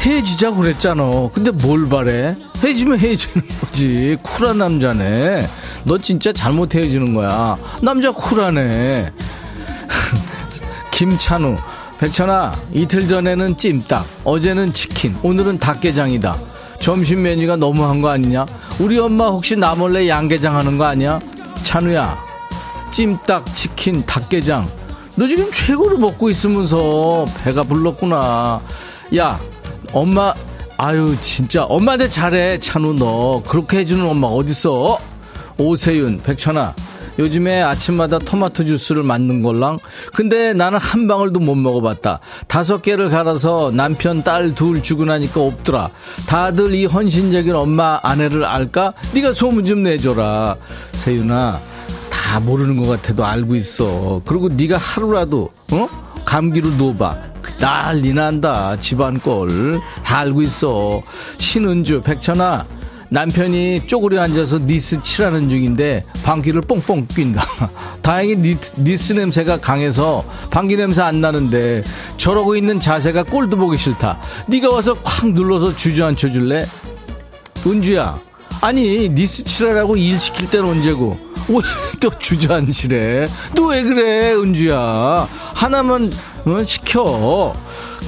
헤어지자고 그랬잖아. 근데 뭘 바래? 헤어지면 헤어지는 거지. 쿨한 남자네. 너 진짜 잘못 헤어지는 거야. 남자 쿨하네. 김찬우. 백천아, 이틀 전에는 찜닭, 어제는 치킨, 오늘은 닭게장이다. 점심 메뉴가 너무한 거 아니냐? 우리 엄마 혹시 나 몰래 양게장 하는 거 아니야? 찬우야, 찜닭, 치킨, 닭게장. 너 지금 최고로 먹고 있으면서 배가 불렀구나. 야, 엄마, 아유, 진짜. 엄마한테 잘해, 찬우 너. 그렇게 해주는 엄마 어딨어? 오세윤, 백천아. 요즘에 아침마다 토마토 주스를 만든 걸랑. 근데 나는 한 방울도 못 먹어봤다. 다섯 개를 갈아서 남편, 딸 둘 주고 나니까 없더라. 다들 이 헌신적인 엄마, 아내를 알까? 네가 소문 좀 내줘라. 세윤아, 다 모르는 것 같아도 알고 있어. 그리고 네가 하루라도 어 감기로 누워봐. 난리 난다. 집안 꼴. 다 알고 있어. 신은주, 백천아. 남편이 쪼그려 앉아서 니스 칠하는 중인데 방귀를 뽕뽕 낀다. 다행히 니, 니스 냄새가 강해서 방귀 냄새 안 나는데 저러고 있는 자세가 꼴도 보기 싫다. 네가 와서 콱 눌러서 주저앉혀 줄래? 은주야. 아니 니스 칠하라고 일 시킬 때는 언제고 왜 또 주저앉으래? 너왜 그래, 은주야? 하나만 어, 시켜.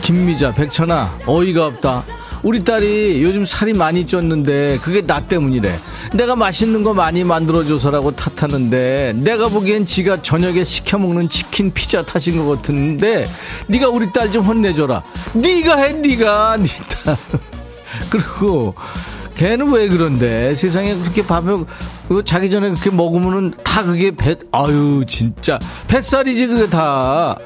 김미자, 백천아, 어이가 없다. 우리 딸이 요즘 살이 많이 쪘는데 그게 나 때문이래. 내가 맛있는 거 많이 만들어줘서라고 탓하는데 내가 보기엔 지가 저녁에 시켜 먹는 치킨 피자 탓인 것 같은데 네가 우리 딸 좀 혼내줘라. 네가 해 네가 네 딸. 그리고 걔는 왜 그런데 세상에 그렇게 밥을 자기 전에 그렇게 먹으면은 다 그게 배 아유 진짜 뱃살이지 그게 다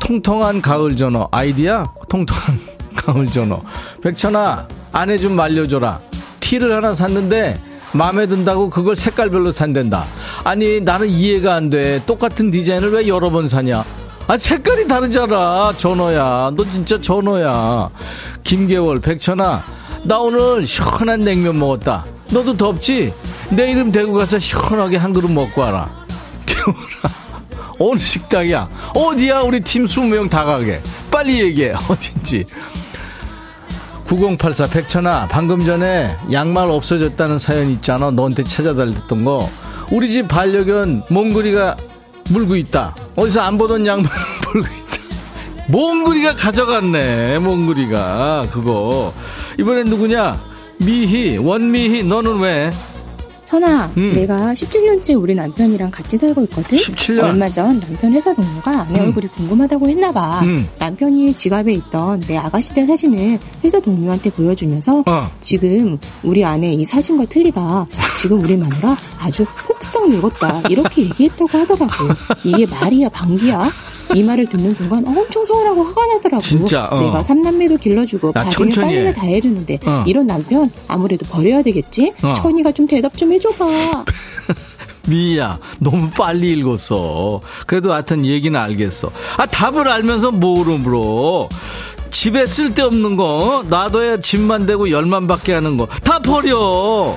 통통한 가을 전어 아이디야 통통한 가을 전어. 백천아, 아내 좀 말려줘라. 티를 하나 샀는데, 마음에 든다고 그걸 색깔별로 산댄다. 아니, 나는 이해가 안 돼. 똑같은 디자인을 왜 여러 번 사냐? 아, 색깔이 다르잖아. 전어야. 너 진짜 전어야. 김계월, 백천아, 나 오늘 시원한 냉면 먹었다. 너도 덥지? 내 이름 대고 가서 시원하게 한 그릇 먹고 와라. 개월아, 어느 식당이야? 어디야? 우리 팀 20명 다 가게. 빨리 얘기해. 어딘지. 9084 백천아 방금 전에 양말 없어졌다는 사연 있잖아 너한테 찾아달랬던 거 우리 집 반려견 몽구리가 물고 있다 어디서 안 보던 양말 물고 있다 몽구리가 가져갔네 몽구리가 그거 이번엔 누구냐 미희 원미희 너는 왜 선아, 음. 내가 17년째 우리 남편이랑 같이 살고 있거든. 17년? 얼마 전 남편 회사 동료가 아내 음. 얼굴이 궁금하다고 했나 봐. 음. 남편이 지갑에 있던 내 아가씨 때 사진을 회사 동료한테 보여주면서 어. 지금 우리 아내 이 사진과 틀리다. 지금 우리 마누라 아주 폭삭 늙었다. 이렇게 얘기했다고 하더라고. 이게 말이야, 방귀야? 이 말을 듣는 순간 엄청 서운하고 화가 나더라고. 진짜. 어. 내가 삼남매도 길러주고 밥이는 빨래를 다 해주는데 어. 이런 남편 아무래도 버려야 되겠지. 어. 천이가 좀 대답 좀 해줘봐. 미야, 너무 빨리 읽었어. 그래도 하여튼 얘기는 알겠어. 아, 답을 알면서 뭐로 물어. 집에 쓸데없는 거, 놔둬야 집만 되고 열만 받게 하는 거, 다 버려!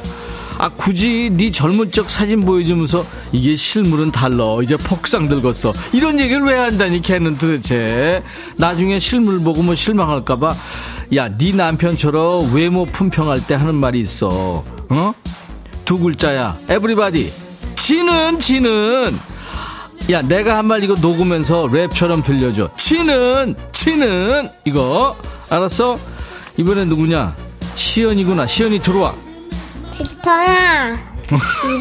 아 굳이 네 젊은 적 사진 보여주면서 이게 실물은 달러 이제 폭상 들었어. 이런 얘기를 왜 한다니 걔는 도대체? 나중에 실물 보고 뭐 실망할까봐 야네 남편처럼 외모 품평할 때 하는 말이 있어. 어? 두 글자야. 에브리바디 지는 지는. 야 내가 한 말 이거 녹으면서 랩처럼 들려줘. 치는 치는. 이거. 알았어? 이번엔 누구냐? 시연이구나. 시연이 들어와 빅터야,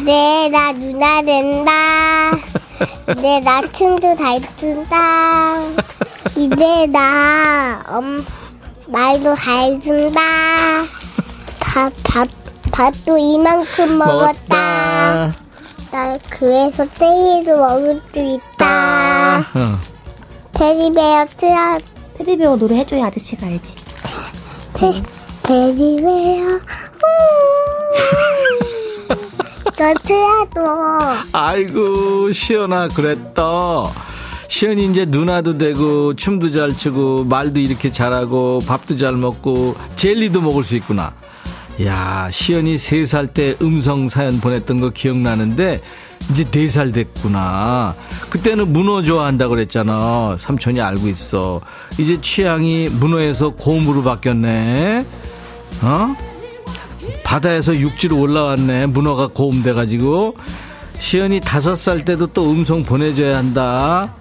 이제 나 누나 된다. 이제 나 춤도 잘 춘다. 이제 나 음, 말도 잘 준다. 밥, 밥, 밥도 이만큼 먹었다. 나 그래서 세일도 먹을 수 있다. 어. 테디베어 트야. 테디베어 노래 해줘야 아저씨가 알지. 테, 테 디베어. 너트야도 아이고 시연아 그랬다. 시연이 이제 누나도 되고 춤도 잘 추고 말도 이렇게 잘하고 밥도 잘 먹고 젤리도 먹을 수 있구나. 야 시연이 세 살 때 음성 사연 보냈던 거 기억나는데 이제 네 살 됐구나. 그때는 문어 좋아한다 그랬잖아. 삼촌이 알고 있어. 이제 취향이 문어에서 곰으로 바뀌었네 어? 바다에서 육지로 올라왔네. 문어가 고음돼가지고. 시연이 다섯 살 때도 또 음성 보내줘야 한다.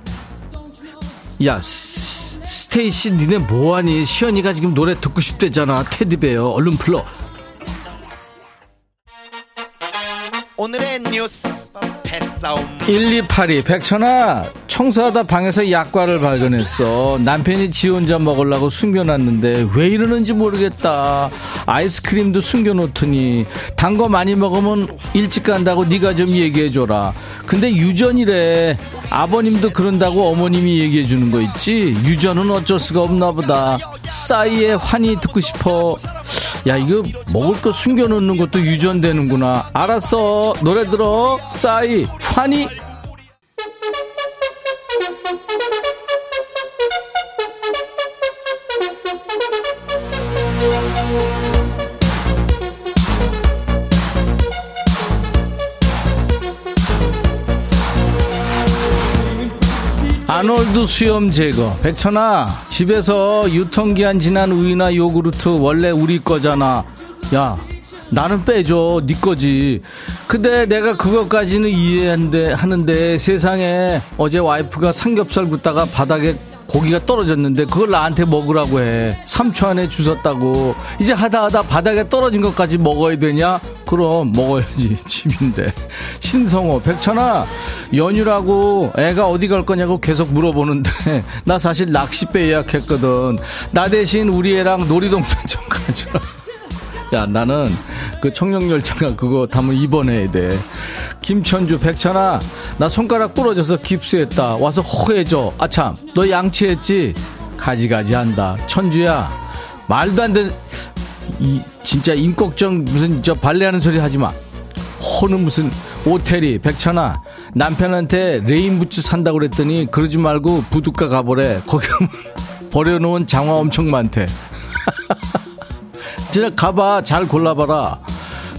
야, 스테이시, 니네 뭐하니? 시연이가 지금 노래 듣고 싶대잖아. 테디베어. 얼른 불러. 오늘의 뉴스 1282 백천아 청소하다 방에서 약과를 발견했어. 남편이 지 혼자 먹으려고 숨겨놨는데 왜 이러는지 모르겠다. 아이스크림도 숨겨놓더니 단 거 많이 먹으면 일찍 간다고 네가 좀 얘기해줘라. 근데 유전이래. 아버님도 그런다고 어머님이 얘기해주는 거 있지? 유전은 어쩔 수가 없나 보다. 싸이의 환희 듣고 싶어 야 이거 먹을 거 숨겨놓는 것도 유전되는구나. 알았어. 노래 들어. 싸이. 환희 아놀드 수염 제거. 백천아, 집에서 유통기한 지난 우유나 요구르트 원래 우리 거잖아. 야, 나는 빼줘. 네 거지. 근데 내가 그것까지는 이해하는데, 하는데 세상에 어제 와이프가 삼겹살 굽다가 바닥에 고기가 떨어졌는데 그걸 나한테 먹으라고 해. 3초 안에 주웠다고. 이제 하다 하다 바닥에 떨어진 것까지 먹어야 되냐? 그럼 먹어야지. 집인데. 신성호, 백천아, 연휴라고 애가 어디 갈 거냐고 계속 물어보는데 나 사실 낚싯배 예약했거든. 나 대신 우리 애랑 놀이동산 좀 가자. 야, 나는 그 청룡열차가 그거 타면 입원해야 돼. 김천주, 백천아, 나 손가락 부러져서 깁스했다. 와서 호해줘. 아참, 너 양치했지? 가지가지 한다. 천주야, 말도 안 돼. 이, 진짜 임꺽정 무슨 저 발레하는 소리 하지 마. 호는 무슨 오테리, 백천아, 남편한테 레인부츠 산다고 그랬더니 그러지 말고 부둣가 가보래. 거기 버려놓은 장화 엄청 많대. 진짜 가봐. 잘 골라봐라.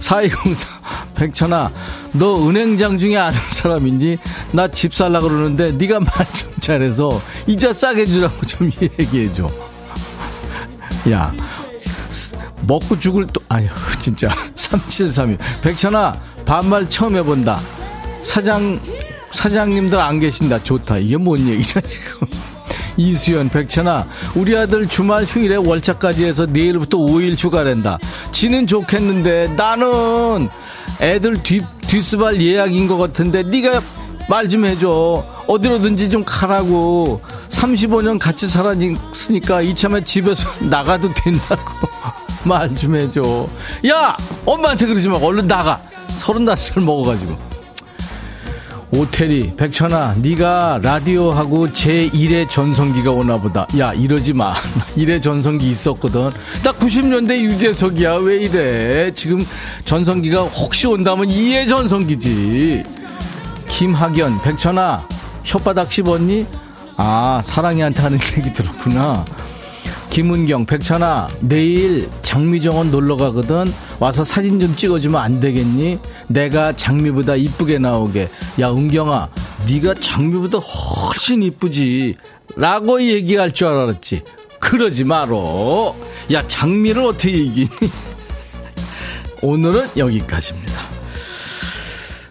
4204. 백천아, 너 은행장 중에 아는 사람 있니? 나 집 살라 그러는데 네가 말 좀 잘해서 이자 싸게 주라고 좀 얘기해줘. 야, 먹고 죽을 또, 아유, 진짜. 3732. 백천아, 반말 처음 해본다. 사장, 사장님들 안 계신다. 좋다. 이게 뭔 얘기냐, 지금. 이수연, 백천아, 우리 아들 주말 휴일에 월차까지 해서 내일부터 5일 휴가랜다. 지는 좋겠는데 나는 애들 뒷, 뒷수발 예약인 것 같은데 네가 말 좀 해줘. 어디로든지 좀 가라고. 35년 같이 살았으니까 이참에 집에서 나가도 된다고. 말 좀 해줘. 야! 엄마한테 그러지 마. 얼른 나가. 서른 다섯 먹어가지고. 오태리, 백천아, 네가 라디오하고 제1의 전성기가 오나 보다. 야, 이러지 마. 1의 전성기 있었거든. 나 90년대 유재석이야. 왜 이래? 지금 전성기가 혹시 온다면 2의 전성기지. 김학연, 백천아, 혓바닥 씹었니? 아, 사랑이한테 하는 얘기 들었구나. 김은경, 백천아, 내일 장미정원 놀러 가거든. 와서 사진 좀 찍어주면 안 되겠니? 내가 장미보다 이쁘게 나오게. 야, 은경아, 네가 장미보다 훨씬 이쁘지. 라고 얘기할 줄 알았지. 그러지 마로. 야, 장미를 어떻게 이기니? 오늘은 여기까지입니다.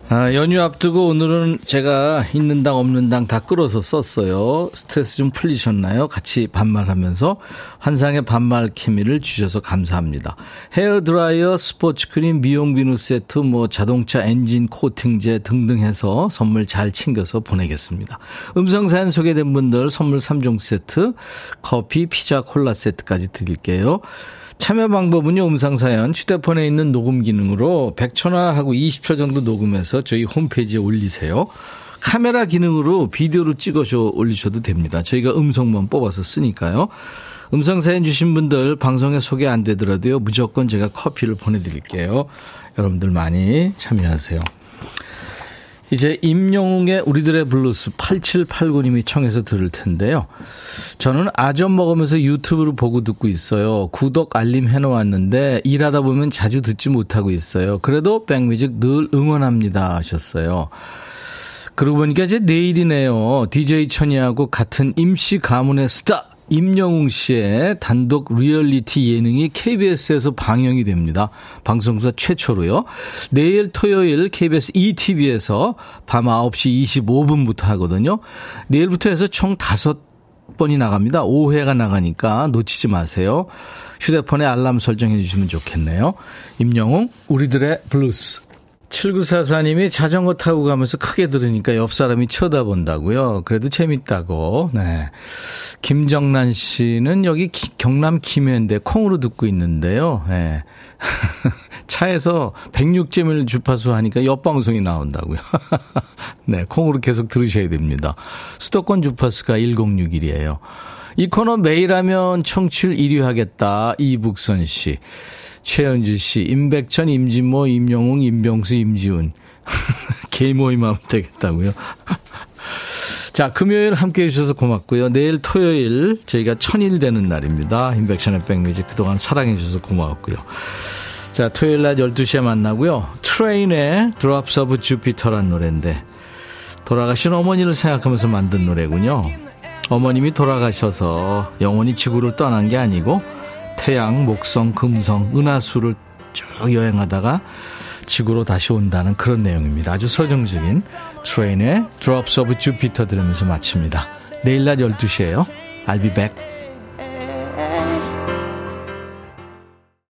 아, 연휴 앞두고 오늘은 제가 있는 당 없는 당 다 끌어서 썼어요. 스트레스 좀 풀리셨나요? 같이 반말하면서 환상의 반말 케미를 주셔서 감사합니다. 헤어드라이어, 스포츠크림, 미용 비누 세트, 뭐 자동차 엔진 코팅제 등등 해서 선물 잘 챙겨서 보내겠습니다. 음성사연 소개된 분들 선물 3종 세트, 커피, 피자, 콜라 세트까지 드릴게요. 참여 방법은요, 음성사연, 휴대폰에 있는 녹음 기능으로 백천아 하고 20초 정도 녹음해서 저희 홈페이지에 올리세요. 카메라 기능으로 비디오로 찍어서 올리셔도 됩니다. 저희가 음성만 뽑아서 쓰니까요. 음성 사연 주신 분들 방송에 소개 안 되더라도요, 무조건 제가 커피를 보내드릴게요. 여러분들 많이 참여하세요. 이제 임영웅의 우리들의 블루스 8789님이 청해서 들을 텐데요. 저는 아점 먹으면서 유튜브를 보고 듣고 있어요. 구독 알림 해놓았는데 일하다 보면 자주 듣지 못하고 있어요. 그래도 백뮤직 늘 응원합니다 하셨어요. 그러고 보니까 이제 내일이네요. DJ 천이하고 같은 임씨 가문의 스타 임영웅 씨의 단독 리얼리티 예능이 KBS에서 방영이 됩니다. 방송사 최초로요. 내일 토요일 KBS 2TV에서 밤 9시 25분부터 하거든요. 내일부터 해서 총 5번이 나갑니다. 5회가 나가니까 놓치지 마세요. 휴대폰에 알람 설정해 주시면 좋겠네요. 임영웅, 우리들의 블루스. 7944님이 자전거 타고 가면서 크게 들으니까 옆 사람이 쳐다본다고요. 그래도 재밌다고. 네. 김정란 씨는 여기 기, 경남 김해인데 콩으로 듣고 있는데요. 네. 차에서 106제밀 주파수 하니까 옆 방송이 나온다고요. 네, 콩으로 계속 들으셔야 됩니다. 수도권 주파수가 1061이에요. 이 코너 매일 하면 청취율 1위 하겠다. 이북선 씨. 최현주 씨, 임백천, 임진모, 임영웅, 임병수, 임지훈. 개 모임하면 되겠다고요. 자, 금요일 함께 해주셔서 고맙고요. 내일 토요일 저희가 천일 되는 날입니다. 임백천의 백뮤직 그동안 사랑해주셔서 고마웠고요. 자, 토요일 날 12시에 만나고요. 트레인의 Drops of Jupiter란 노래인데 돌아가신 어머니를 생각하면서 만든 노래군요. 어머님이 돌아가셔서 영원히 지구를 떠난 게 아니고 태양, 목성, 금성, 은하수를 쭉 여행하다가 지구로 다시 온다는 그런 내용입니다. 아주 서정적인 트레인의 Drops of Jupiter 들으면서 마칩니다. 내일 낮 12시에요. I'll be back.